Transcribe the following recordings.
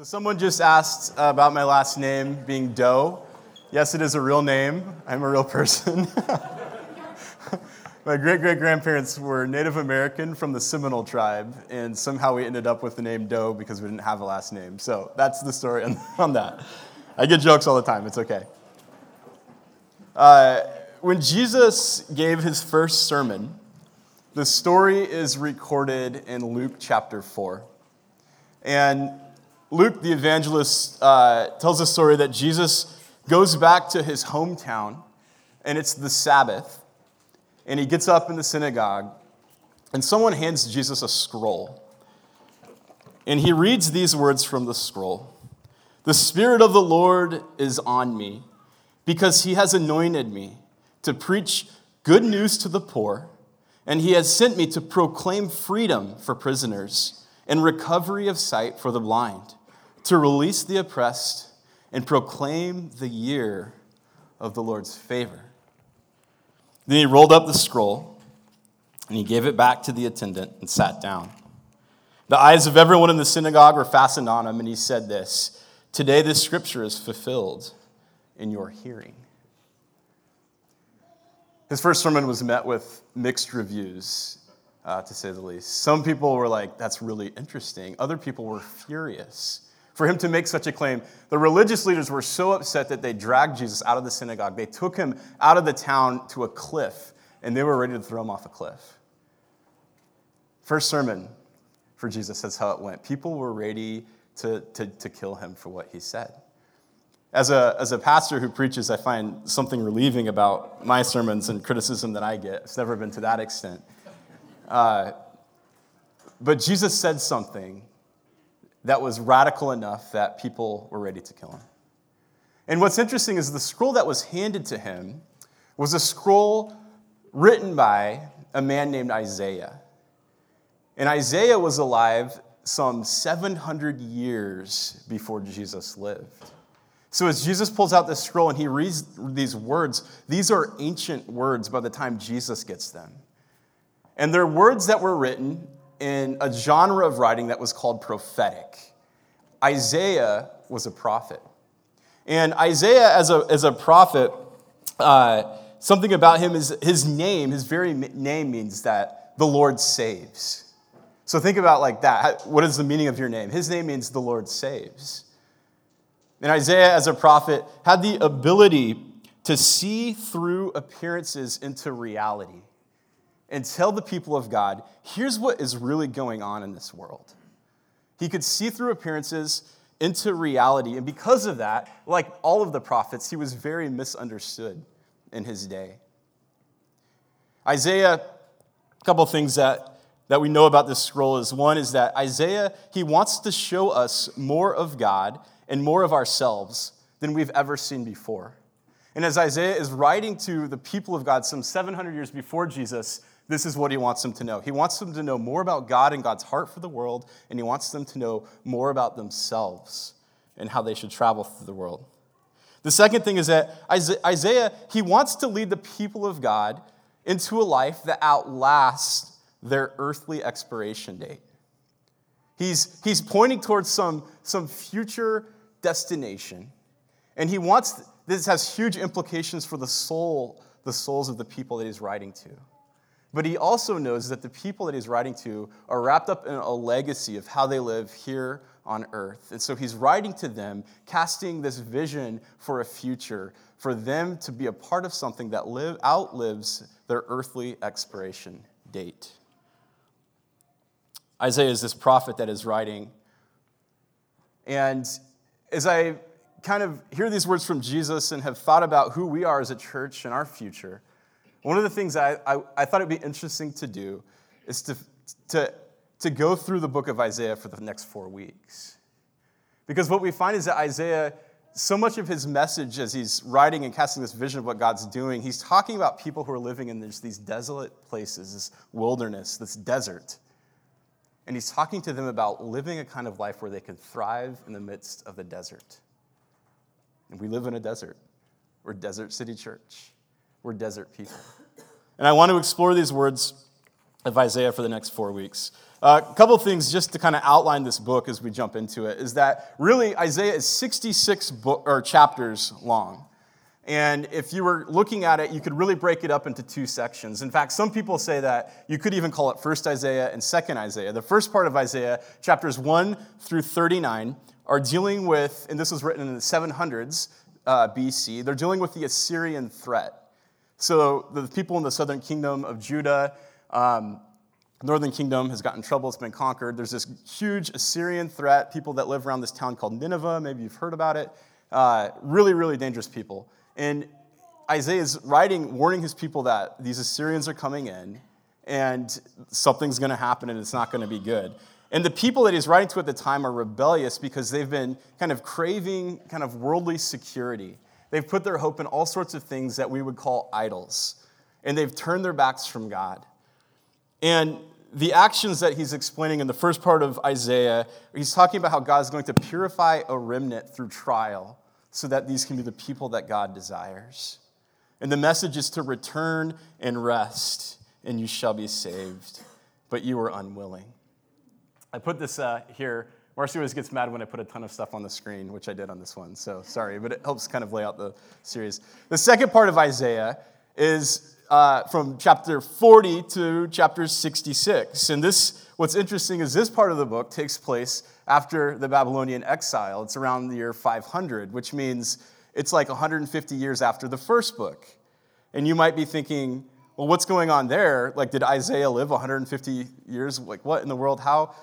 So, someone just asked about my last name being Doe. Yes, it is a real name. I'm a real person. my great great grandparents were Native American from the Seminole tribe, and somehow we ended up with the name Doe because we didn't have a last name. So, that's the story on, that. I get jokes all the time, it's okay. Uh, when Jesus gave his first sermon, the story is recorded in Luke chapter 4. And Luke, the evangelist, uh, tells a story that Jesus goes back to his hometown, and it's the Sabbath. And he gets up in the synagogue, and someone hands Jesus a scroll. And he reads these words from the scroll The Spirit of the Lord is on me, because he has anointed me to preach good news to the poor, and he has sent me to proclaim freedom for prisoners and recovery of sight for the blind to release the oppressed and proclaim the year of the Lord's favor. Then he rolled up the scroll and he gave it back to the attendant and sat down. The eyes of everyone in the synagogue were fastened on him, and he said this Today this scripture is fulfilled in your hearing. His first sermon was met with mixed reviews, uh, to say the least. Some people were like, That's really interesting. Other people were furious for him to make such a claim. The religious leaders were so upset that they dragged Jesus out of the synagogue. They took him out of the town to a cliff, and they were ready to throw him off a cliff. First sermon for Jesus, that's how it went. People were ready to, to, to kill him for what he said. As a, as a pastor who preaches, I find something relieving about my sermons and criticism that I get. It's never been to that extent. Uh, but Jesus said something that was radical enough that people were ready to kill him. And what's interesting is the scroll that was handed to him was a scroll written by a man named Isaiah. And Isaiah was alive some 700 years before Jesus lived. So as Jesus pulls out this scroll and he reads these words, these are ancient words by the time Jesus gets them. And they're words that were written in a genre of writing that was called prophetic. Isaiah was a prophet. And Isaiah, as a, as a prophet, uh, something about him is his name, his very name means that the Lord saves. So think about like that. What is the meaning of your name? His name means the Lord saves. And Isaiah, as a prophet, had the ability to see through appearances into reality and tell the people of God, here's what is really going on in this world. He could see through appearances into reality. And because of that, like all of the prophets, he was very misunderstood in his day. Isaiah, a couple things that, that we know about this scroll is one is that Isaiah, he wants to show us more of God and more of ourselves than we've ever seen before. And as Isaiah is writing to the people of God some 700 years before Jesus, this is what he wants them to know. He wants them to know more about God and God's heart for the world, and he wants them to know more about themselves and how they should travel through the world. The second thing is that Isaiah, he wants to lead the people of God into a life that outlasts their earthly expiration date. He's, he's pointing towards some, some future destination, and he wants, this has huge implications for the soul, the souls of the people that he's writing to. But he also knows that the people that he's writing to are wrapped up in a legacy of how they live here on earth. And so he's writing to them, casting this vision for a future, for them to be a part of something that live, outlives their earthly expiration date. Isaiah is this prophet that is writing. And as I kind of hear these words from Jesus and have thought about who we are as a church and our future, one of the things I, I, I thought it'd be interesting to do is to, to, to go through the book of Isaiah for the next four weeks. Because what we find is that Isaiah, so much of his message as he's writing and casting this vision of what God's doing, he's talking about people who are living in these desolate places, this wilderness, this desert. And he's talking to them about living a kind of life where they can thrive in the midst of the desert. And we live in a desert. We're Desert City Church. We're desert people. And I want to explore these words of Isaiah for the next four weeks. A couple things just to kind of outline this book as we jump into it is that really Isaiah is 66 book, or chapters long. And if you were looking at it, you could really break it up into two sections. In fact, some people say that you could even call it First Isaiah and Second Isaiah. The first part of Isaiah, chapters 1 through 39, are dealing with, and this was written in the 700s uh, BC, they're dealing with the Assyrian threat. So the people in the southern kingdom of Judah, um, northern kingdom has gotten trouble, it's been conquered. There's this huge Assyrian threat, people that live around this town called Nineveh, maybe you've heard about it. Uh, really, really dangerous people. And Isaiah is writing, warning his people that these Assyrians are coming in and something's going to happen and it's not going to be good. And the people that he's writing to at the time are rebellious because they've been kind of craving kind of worldly security. They've put their hope in all sorts of things that we would call idols, and they've turned their backs from God. And the actions that he's explaining in the first part of Isaiah, he's talking about how God is going to purify a remnant through trial so that these can be the people that God desires. And the message is to return and rest, and you shall be saved. But you were unwilling. I put this uh, here. Marcy always gets mad when I put a ton of stuff on the screen, which I did on this one, so sorry, but it helps kind of lay out the series. The second part of Isaiah is uh, from chapter 40 to chapter 66. And this, what's interesting is this part of the book takes place after the Babylonian exile. It's around the year 500, which means it's like 150 years after the first book. And you might be thinking, well, what's going on there? Like, did Isaiah live 150 years? Like, what in the world? How?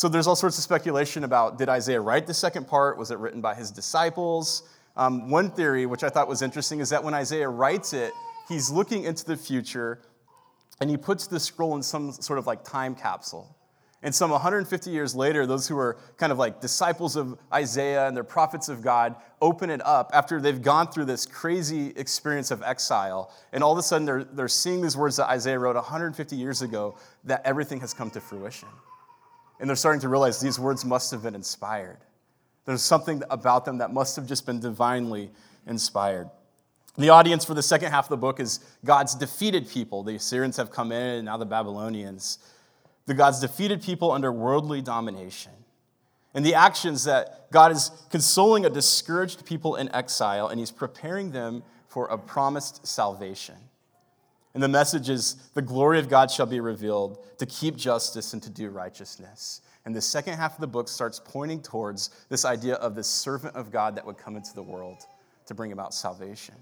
So there's all sorts of speculation about did Isaiah write the second part? Was it written by his disciples? Um, one theory, which I thought was interesting, is that when Isaiah writes it, he's looking into the future and he puts the scroll in some sort of like time capsule. And some 150 years later, those who are kind of like disciples of Isaiah and they're prophets of God open it up after they've gone through this crazy experience of exile. And all of a sudden, they're, they're seeing these words that Isaiah wrote 150 years ago that everything has come to fruition. And they're starting to realize these words must have been inspired. There's something about them that must have just been divinely inspired. The audience for the second half of the book is God's defeated people. The Assyrians have come in, and now the Babylonians. The God's defeated people under worldly domination. And the actions that God is consoling a discouraged people in exile, and He's preparing them for a promised salvation. And the message is the glory of God shall be revealed to keep justice and to do righteousness. And the second half of the book starts pointing towards this idea of the servant of God that would come into the world to bring about salvation.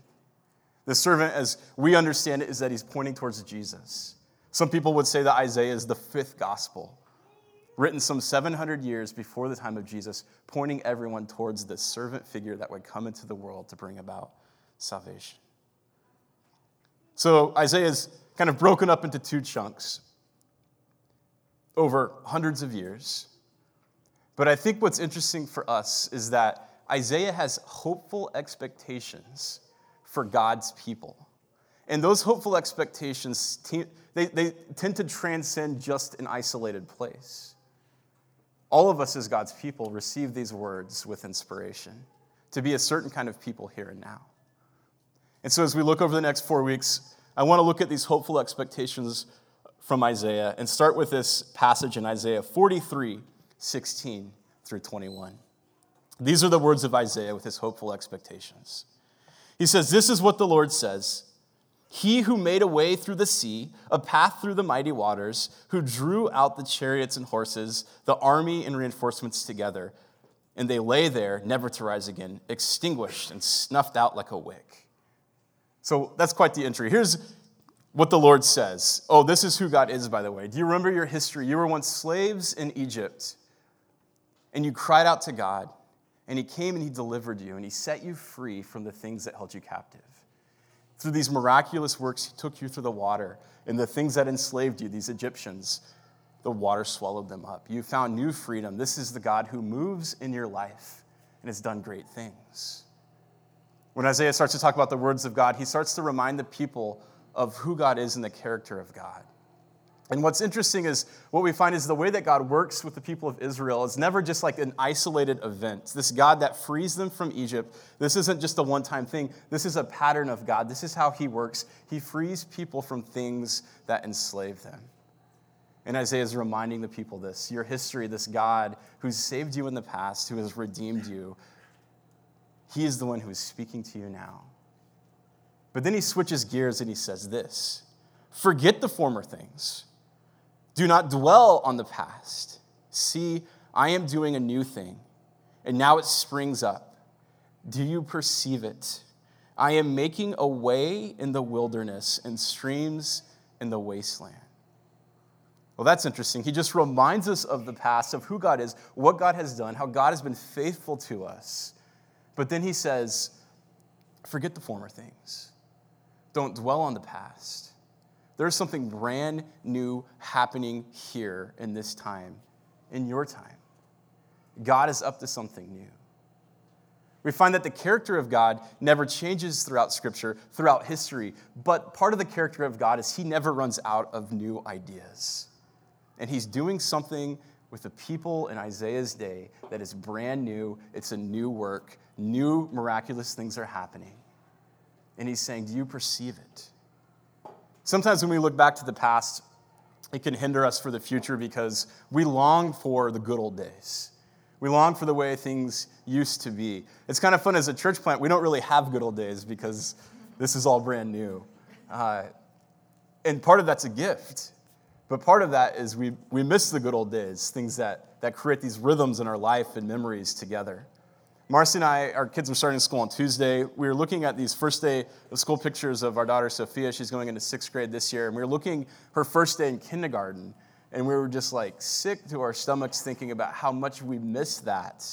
The servant, as we understand it, is that he's pointing towards Jesus. Some people would say that Isaiah is the fifth gospel, written some 700 years before the time of Jesus, pointing everyone towards the servant figure that would come into the world to bring about salvation. So Isaiah is kind of broken up into two chunks over hundreds of years. But I think what's interesting for us is that Isaiah has hopeful expectations for God's people. And those hopeful expectations, they, they tend to transcend just an isolated place. All of us as God's people receive these words with inspiration to be a certain kind of people here and now. And so, as we look over the next four weeks, I want to look at these hopeful expectations from Isaiah and start with this passage in Isaiah 43 16 through 21. These are the words of Isaiah with his hopeful expectations. He says, This is what the Lord says He who made a way through the sea, a path through the mighty waters, who drew out the chariots and horses, the army and reinforcements together, and they lay there, never to rise again, extinguished and snuffed out like a wick. So that's quite the entry. Here's what the Lord says. Oh, this is who God is, by the way. Do you remember your history? You were once slaves in Egypt, and you cried out to God and he came and he delivered you, and he set you free from the things that held you captive. Through these miraculous works, he took you through the water, and the things that enslaved you, these Egyptians, the water swallowed them up. You found new freedom. This is the God who moves in your life and has done great things. When Isaiah starts to talk about the words of God, he starts to remind the people of who God is and the character of God. And what's interesting is what we find is the way that God works with the people of Israel is never just like an isolated event. This God that frees them from Egypt, this isn't just a one time thing. This is a pattern of God. This is how He works. He frees people from things that enslave them. And Isaiah is reminding the people this your history, this God who's saved you in the past, who has redeemed you, he is the one who is speaking to you now. But then he switches gears and he says this Forget the former things, do not dwell on the past. See, I am doing a new thing, and now it springs up. Do you perceive it? I am making a way in the wilderness and streams in the wasteland. Well, that's interesting. He just reminds us of the past, of who God is, what God has done, how God has been faithful to us. But then he says, forget the former things. Don't dwell on the past. There's something brand new happening here in this time, in your time. God is up to something new. We find that the character of God never changes throughout Scripture, throughout history, but part of the character of God is He never runs out of new ideas. And He's doing something with the people in Isaiah's day that is brand new. It's a new work, new miraculous things are happening. And He's saying, Do you perceive it? Sometimes when we look back to the past, it can hinder us for the future because we long for the good old days. We long for the way things used to be. It's kind of fun as a church plant, we don't really have good old days because this is all brand new. Uh, and part of that's a gift. But part of that is we, we miss the good old days, things that, that create these rhythms in our life and memories together. Marcy and I, our kids were starting school on Tuesday. We were looking at these first day of school pictures of our daughter Sophia. She's going into sixth grade this year. And we were looking her first day in kindergarten. And we were just like sick to our stomachs thinking about how much we miss that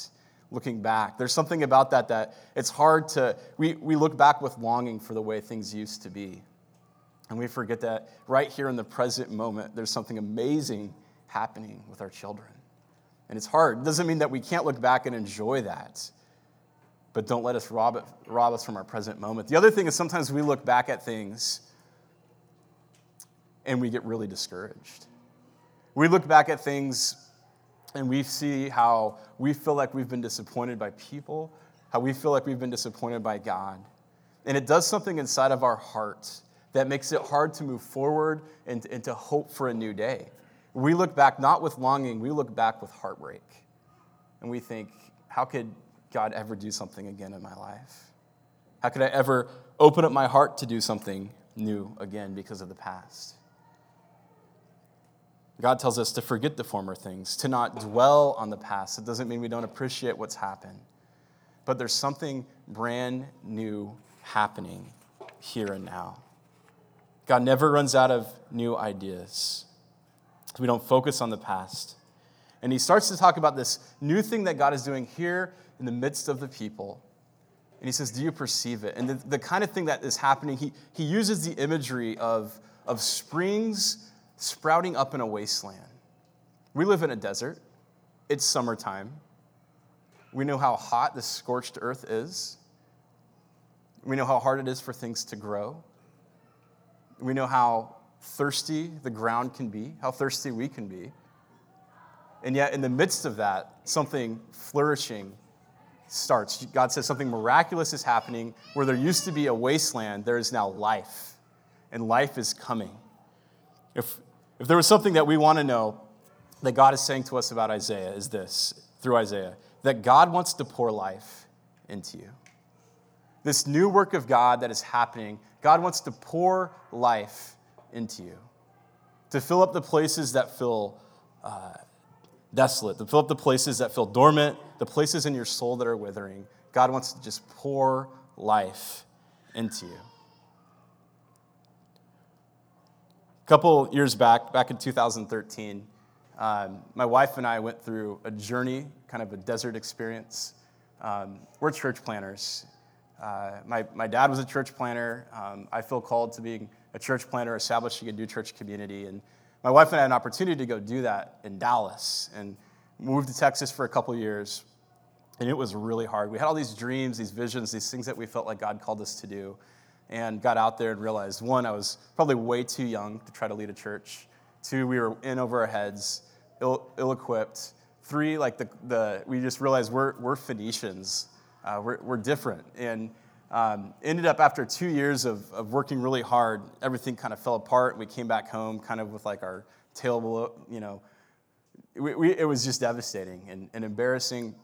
looking back. There's something about that that it's hard to, we, we look back with longing for the way things used to be. And we forget that right here in the present moment, there's something amazing happening with our children. And it's hard. It doesn't mean that we can't look back and enjoy that, but don't let us rob, it, rob us from our present moment. The other thing is sometimes we look back at things and we get really discouraged. We look back at things and we see how we feel like we've been disappointed by people, how we feel like we've been disappointed by God. And it does something inside of our heart that makes it hard to move forward and, and to hope for a new day. We look back not with longing, we look back with heartbreak. And we think, how could God ever do something again in my life? How could I ever open up my heart to do something new again because of the past? God tells us to forget the former things, to not dwell on the past. It doesn't mean we don't appreciate what's happened, but there's something brand new happening here and now. God never runs out of new ideas. We don't focus on the past. And he starts to talk about this new thing that God is doing here in the midst of the people. And he says, Do you perceive it? And the, the kind of thing that is happening, he, he uses the imagery of, of springs sprouting up in a wasteland. We live in a desert, it's summertime. We know how hot the scorched earth is. We know how hard it is for things to grow. We know how thirsty the ground can be, how thirsty we can be. And yet, in the midst of that, something flourishing starts. God says something miraculous is happening. Where there used to be a wasteland, there is now life, and life is coming. If, if there was something that we want to know that God is saying to us about Isaiah, is this through Isaiah that God wants to pour life into you. This new work of God that is happening, God wants to pour life into you, to fill up the places that feel uh, desolate, to fill up the places that feel dormant, the places in your soul that are withering. God wants to just pour life into you. A couple years back, back in 2013, um, my wife and I went through a journey, kind of a desert experience. Um, we're church planters. Uh, my, my dad was a church planter. Um, I feel called to being a church planter, establishing a new church community. And my wife and I had an opportunity to go do that in Dallas and moved to Texas for a couple years. And it was really hard. We had all these dreams, these visions, these things that we felt like God called us to do and got out there and realized one, I was probably way too young to try to lead a church. Two, we were in over our heads, ill, equipped. Three, like the, the, we just realized we're, we're Phoenicians, uh, we're, we're different. And um, ended up after two years of, of working really hard, everything kind of fell apart. We came back home kind of with like our tail below, you know, we, we, it was just devastating and, and embarrassing.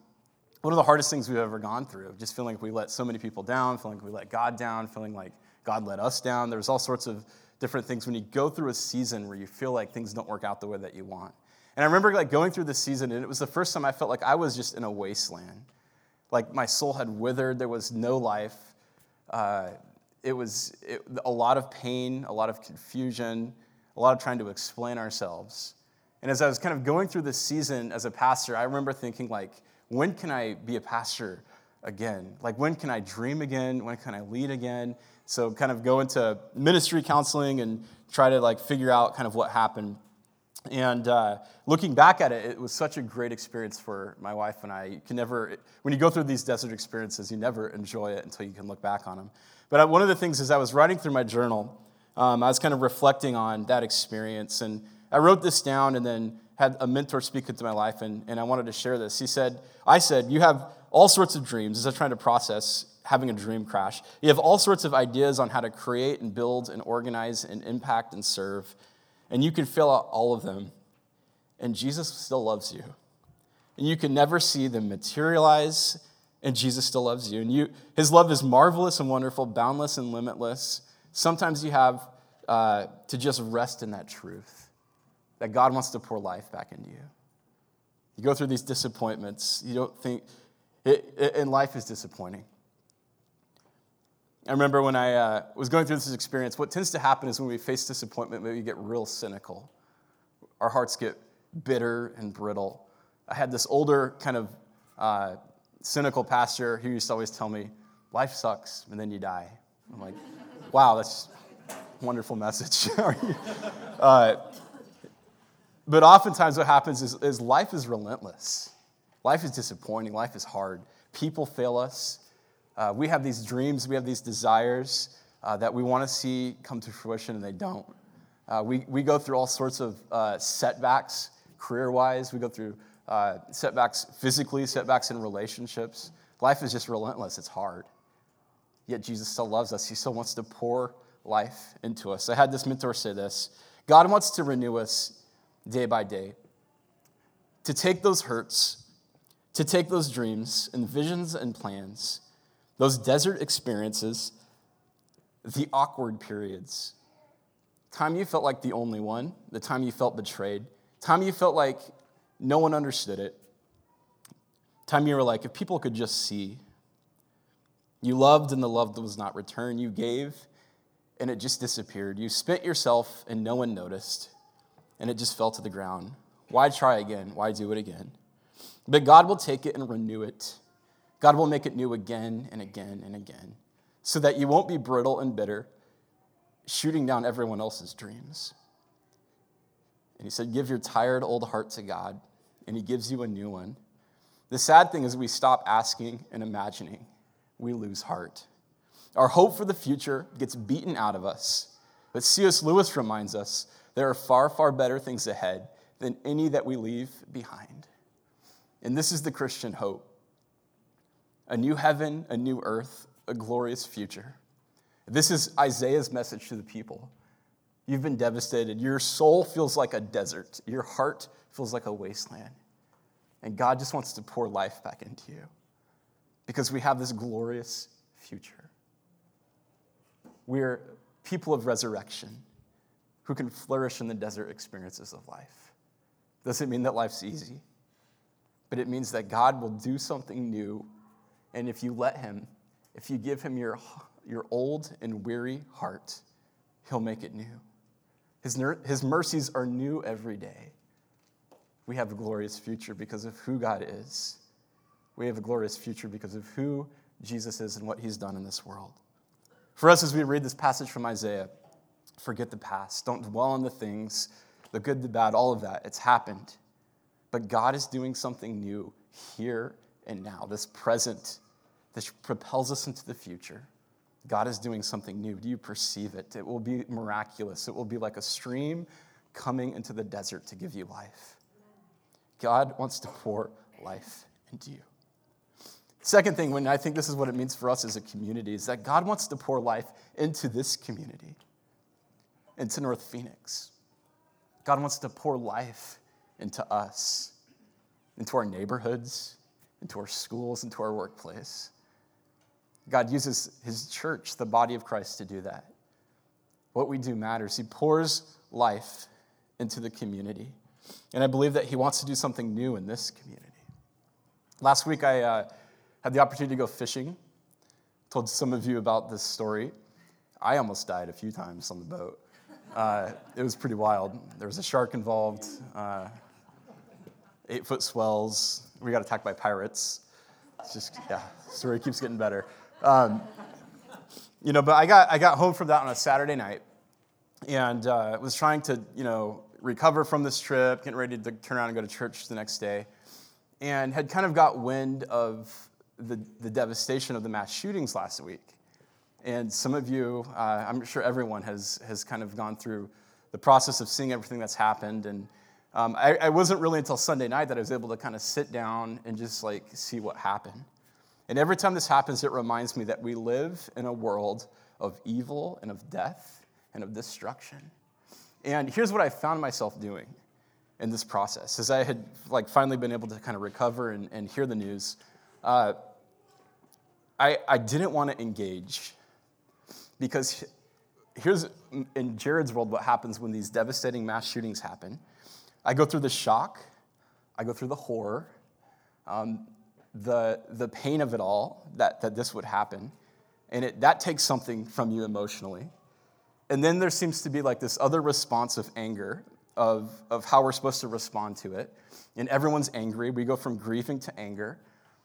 One of the hardest things we've ever gone through, just feeling like we let so many people down, feeling like we let God down, feeling like God let us down. There's all sorts of different things when you go through a season where you feel like things don't work out the way that you want. And I remember like going through this season, and it was the first time I felt like I was just in a wasteland. Like my soul had withered, there was no life. Uh, it was it, a lot of pain, a lot of confusion, a lot of trying to explain ourselves. And as I was kind of going through this season as a pastor, I remember thinking, like, when can I be a pastor again? Like, when can I dream again? When can I lead again? So, kind of go into ministry counseling and try to like figure out kind of what happened. And uh, looking back at it, it was such a great experience for my wife and I. You can never, when you go through these desert experiences, you never enjoy it until you can look back on them. But one of the things is I was writing through my journal, um, I was kind of reflecting on that experience. And I wrote this down and then had a mentor speak into my life, and, and I wanted to share this. He said, I said, You have all sorts of dreams, as I'm trying to process having a dream crash. You have all sorts of ideas on how to create and build and organize and impact and serve, and you can fill out all of them, and Jesus still loves you. And you can never see them materialize, and Jesus still loves you. And you, his love is marvelous and wonderful, boundless and limitless. Sometimes you have uh, to just rest in that truth that God wants to pour life back into you. You go through these disappointments, you don't think, it, it, and life is disappointing. I remember when I uh, was going through this experience, what tends to happen is when we face disappointment, maybe we get real cynical. Our hearts get bitter and brittle. I had this older, kind of uh, cynical pastor who used to always tell me, Life sucks, and then you die. I'm like, wow, that's a wonderful message. uh, but oftentimes, what happens is, is life is relentless. Life is disappointing. Life is hard. People fail us. Uh, we have these dreams, we have these desires uh, that we want to see come to fruition, and they don't. Uh, we, we go through all sorts of uh, setbacks career wise, we go through uh, setbacks physically, setbacks in relationships. Life is just relentless, it's hard. Yet Jesus still loves us, He still wants to pour life into us. I had this mentor say this God wants to renew us day by day, to take those hurts, to take those dreams and visions and plans, those desert experiences, the awkward periods, time you felt like the only one, the time you felt betrayed, time you felt like no one understood it, time you were like, if people could just see. You loved and the love was not returned. You gave and it just disappeared. You spent yourself and no one noticed and it just fell to the ground. Why try again? Why do it again? But God will take it and renew it. God will make it new again and again and again so that you won't be brittle and bitter, shooting down everyone else's dreams. And he said, Give your tired old heart to God, and he gives you a new one. The sad thing is, we stop asking and imagining, we lose heart. Our hope for the future gets beaten out of us. But C.S. Lewis reminds us there are far, far better things ahead than any that we leave behind. And this is the Christian hope a new heaven, a new earth, a glorious future. This is Isaiah's message to the people. You've been devastated. Your soul feels like a desert, your heart feels like a wasteland. And God just wants to pour life back into you because we have this glorious future. We're people of resurrection who can flourish in the desert experiences of life. Doesn't mean that life's easy, but it means that God will do something new. And if you let Him, if you give Him your, your old and weary heart, He'll make it new. His, his mercies are new every day. We have a glorious future because of who God is. We have a glorious future because of who Jesus is and what He's done in this world. For us, as we read this passage from Isaiah, forget the past. Don't dwell on the things, the good, the bad, all of that. It's happened. But God is doing something new here and now, this present, this propels us into the future. God is doing something new. Do you perceive it? It will be miraculous. It will be like a stream coming into the desert to give you life. God wants to pour life into you. Second thing, when I think this is what it means for us as a community, is that God wants to pour life into this community into North Phoenix. God wants to pour life into us, into our neighborhoods, into our schools, into our workplace. God uses his church, the body of Christ, to do that. What we do matters. He pours life into the community. And I believe that he wants to do something new in this community. Last week, I uh, had the opportunity to go fishing. Told some of you about this story. I almost died a few times on the boat. Uh, it was pretty wild. There was a shark involved, uh, eight foot swells. We got attacked by pirates. It's just, yeah, story keeps getting better. Um, you know, but I got, I got home from that on a Saturday night and uh, was trying to, you know, recover from this trip, getting ready to turn around and go to church the next day, and had kind of got wind of the, the devastation of the mass shootings last week. And some of you, uh, I'm sure everyone has, has kind of gone through the process of seeing everything that's happened. And um, I, I wasn't really until Sunday night that I was able to kind of sit down and just like see what happened. And every time this happens, it reminds me that we live in a world of evil and of death and of destruction. And here's what I found myself doing in this process as I had like finally been able to kind of recover and, and hear the news. Uh, I, I didn't want to engage because here's in Jared's world what happens when these devastating mass shootings happen. I go through the shock, I go through the horror, um, the, the pain of it all that, that this would happen. And it, that takes something from you emotionally. And then there seems to be like this other response of anger, of, of how we're supposed to respond to it. And everyone's angry. We go from grieving to anger.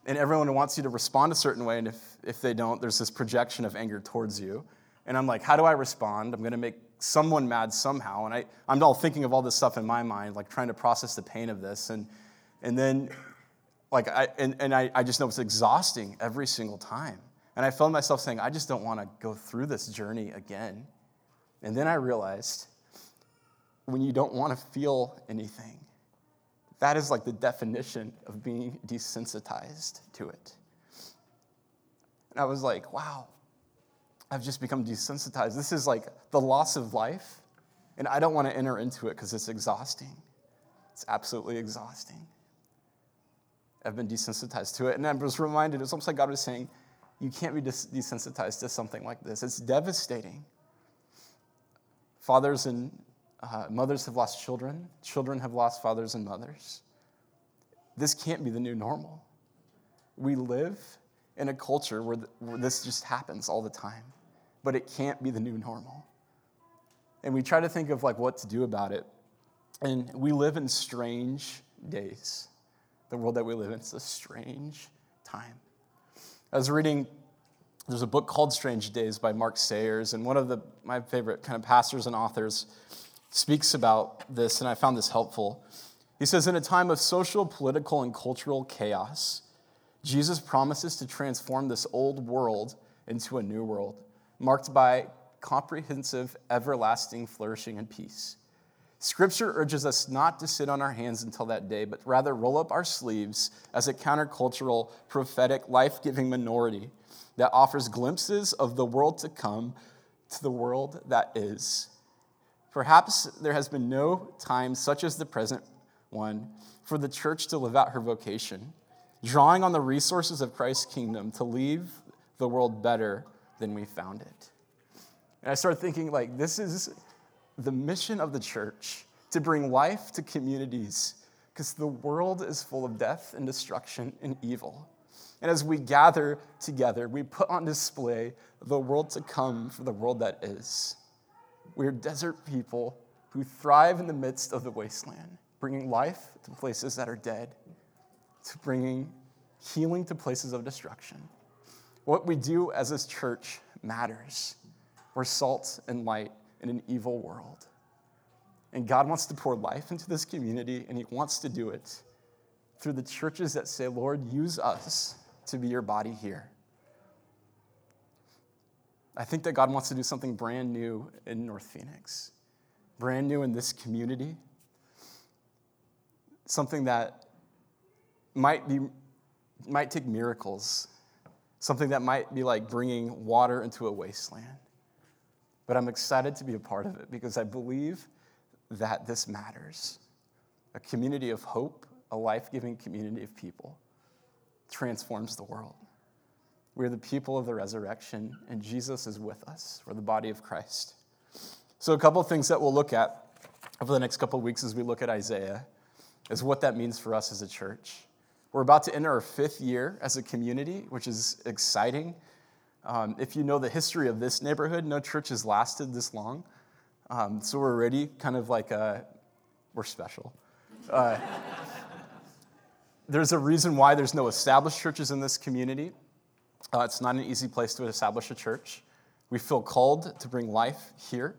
And everyone wants you to respond a certain way. And if, if they don't, there's this projection of anger towards you. And I'm like, how do I respond? I'm going to make someone mad somehow. And I, I'm all thinking of all this stuff in my mind, like trying to process the pain of this. And, and then, like, I, and, and I, I just know it's exhausting every single time. And I felt myself saying, I just don't want to go through this journey again. And then I realized when you don't want to feel anything, that is like the definition of being desensitized to it. And I was like, wow, I've just become desensitized. This is like the loss of life, and I don't want to enter into it because it's exhausting. It's absolutely exhausting. I've been desensitized to it, and I was reminded, it's almost like God was saying, you can't be desensitized to something like this. It's devastating. Fathers and uh, mothers have lost children, children have lost fathers and mothers. This can't be the new normal. We live in a culture where, the, where this just happens all the time but it can't be the new normal. And we try to think of like what to do about it. And we live in strange days. The world that we live in is a strange time. I was reading, there's a book called Strange Days by Mark Sayers, and one of the, my favorite kind of pastors and authors speaks about this, and I found this helpful. He says, In a time of social, political, and cultural chaos, Jesus promises to transform this old world into a new world marked by comprehensive, everlasting flourishing and peace. Scripture urges us not to sit on our hands until that day, but rather roll up our sleeves as a countercultural, prophetic, life giving minority that offers glimpses of the world to come to the world that is. Perhaps there has been no time such as the present one for the church to live out her vocation, drawing on the resources of Christ's kingdom to leave the world better than we found it. And I started thinking, like, this is the mission of the church to bring life to communities because the world is full of death and destruction and evil. And as we gather together, we put on display the world to come for the world that is. We're desert people who thrive in the midst of the wasteland, bringing life to places that are dead, to bringing healing to places of destruction. What we do as a church matters. We're salt and light in an evil world. And God wants to pour life into this community, and He wants to do it through the churches that say, Lord, use us to be your body here. I think that God wants to do something brand new in North Phoenix, brand new in this community, something that might, be, might take miracles something that might be like bringing water into a wasteland. But I'm excited to be a part of it because I believe that this matters. A community of hope, a life giving community of people, transforms the world. We're the people of the resurrection, and Jesus is with us. We're the body of Christ. So, a couple of things that we'll look at over the next couple of weeks as we look at Isaiah is what that means for us as a church. We're about to enter our fifth year as a community, which is exciting. Um, if you know the history of this neighborhood, no church has lasted this long. Um, so we're already kind of like a, we're special. Uh, there's a reason why there's no established churches in this community. Uh, it's not an easy place to establish a church. We feel called to bring life here.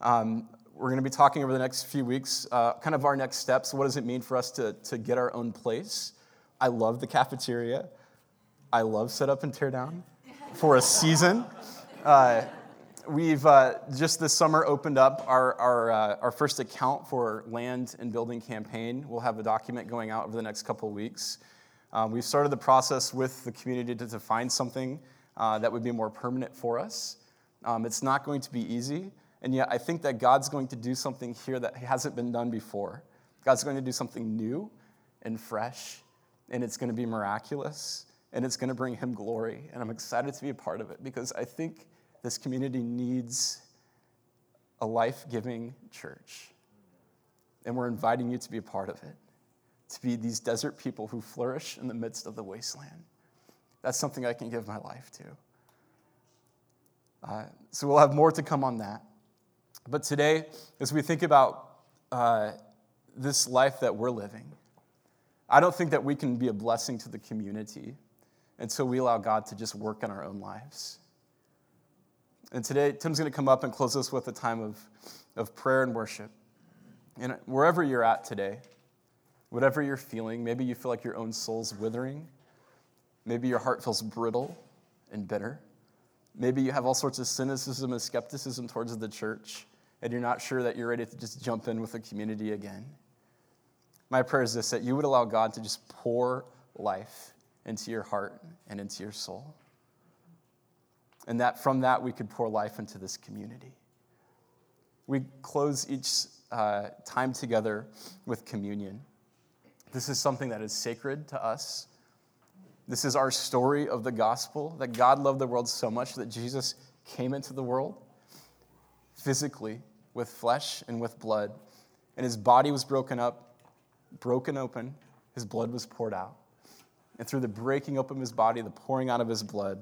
Um, we're going to be talking over the next few weeks, uh, kind of our next steps. What does it mean for us to, to get our own place? I love the cafeteria. I love set up and tear down for a season. Uh, we've uh, just this summer opened up our, our, uh, our first account for land and building campaign. We'll have a document going out over the next couple of weeks. Um, we've started the process with the community to, to find something uh, that would be more permanent for us. Um, it's not going to be easy, and yet I think that God's going to do something here that hasn't been done before. God's going to do something new and fresh and it's going to be miraculous and it's going to bring him glory. And I'm excited to be a part of it because I think this community needs a life giving church. And we're inviting you to be a part of it, to be these desert people who flourish in the midst of the wasteland. That's something I can give my life to. Uh, so we'll have more to come on that. But today, as we think about uh, this life that we're living, I don't think that we can be a blessing to the community until we allow God to just work in our own lives. And today, Tim's going to come up and close us with a time of, of prayer and worship. And wherever you're at today, whatever you're feeling, maybe you feel like your own soul's withering. Maybe your heart feels brittle and bitter. Maybe you have all sorts of cynicism and skepticism towards the church, and you're not sure that you're ready to just jump in with the community again. My prayer is this that you would allow God to just pour life into your heart and into your soul. And that from that we could pour life into this community. We close each uh, time together with communion. This is something that is sacred to us. This is our story of the gospel that God loved the world so much that Jesus came into the world physically with flesh and with blood, and his body was broken up broken open, his blood was poured out. And through the breaking open of his body, the pouring out of his blood,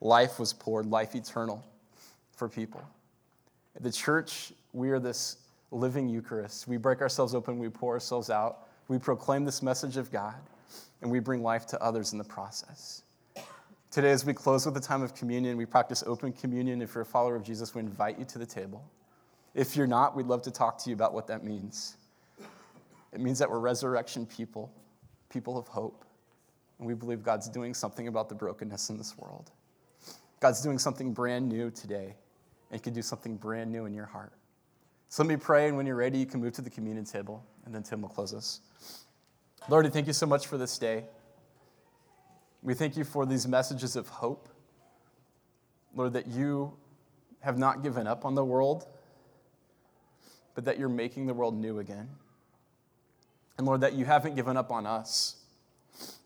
life was poured, life eternal for people. At the church, we are this living Eucharist. We break ourselves open, we pour ourselves out, we proclaim this message of God, and we bring life to others in the process. Today, as we close with the time of communion, we practice open communion. If you're a follower of Jesus, we invite you to the table. If you're not, we'd love to talk to you about what that means. It means that we're resurrection people, people of hope. And we believe God's doing something about the brokenness in this world. God's doing something brand new today and can do something brand new in your heart. So let me pray, and when you're ready, you can move to the communion table, and then Tim will close us. Lord, I thank you so much for this day. We thank you for these messages of hope. Lord, that you have not given up on the world, but that you're making the world new again. And Lord, that you haven't given up on us,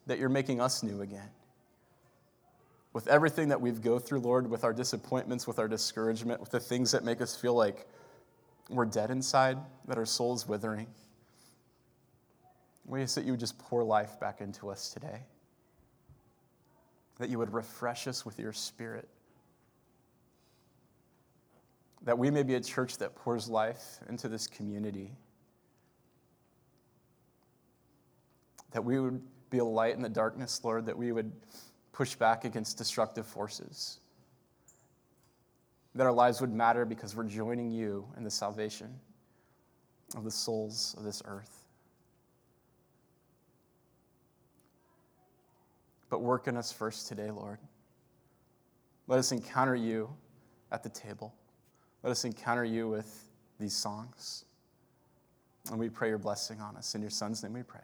that you're making us new again. With everything that we've go through, Lord, with our disappointments, with our discouragement, with the things that make us feel like we're dead inside, that our soul's withering. We ask that you would just pour life back into us today. That you would refresh us with your spirit. That we may be a church that pours life into this community. That we would be a light in the darkness, Lord, that we would push back against destructive forces, that our lives would matter because we're joining you in the salvation of the souls of this earth. But work in us first today, Lord. Let us encounter you at the table. Let us encounter you with these songs. And we pray your blessing on us. In your Son's name we pray.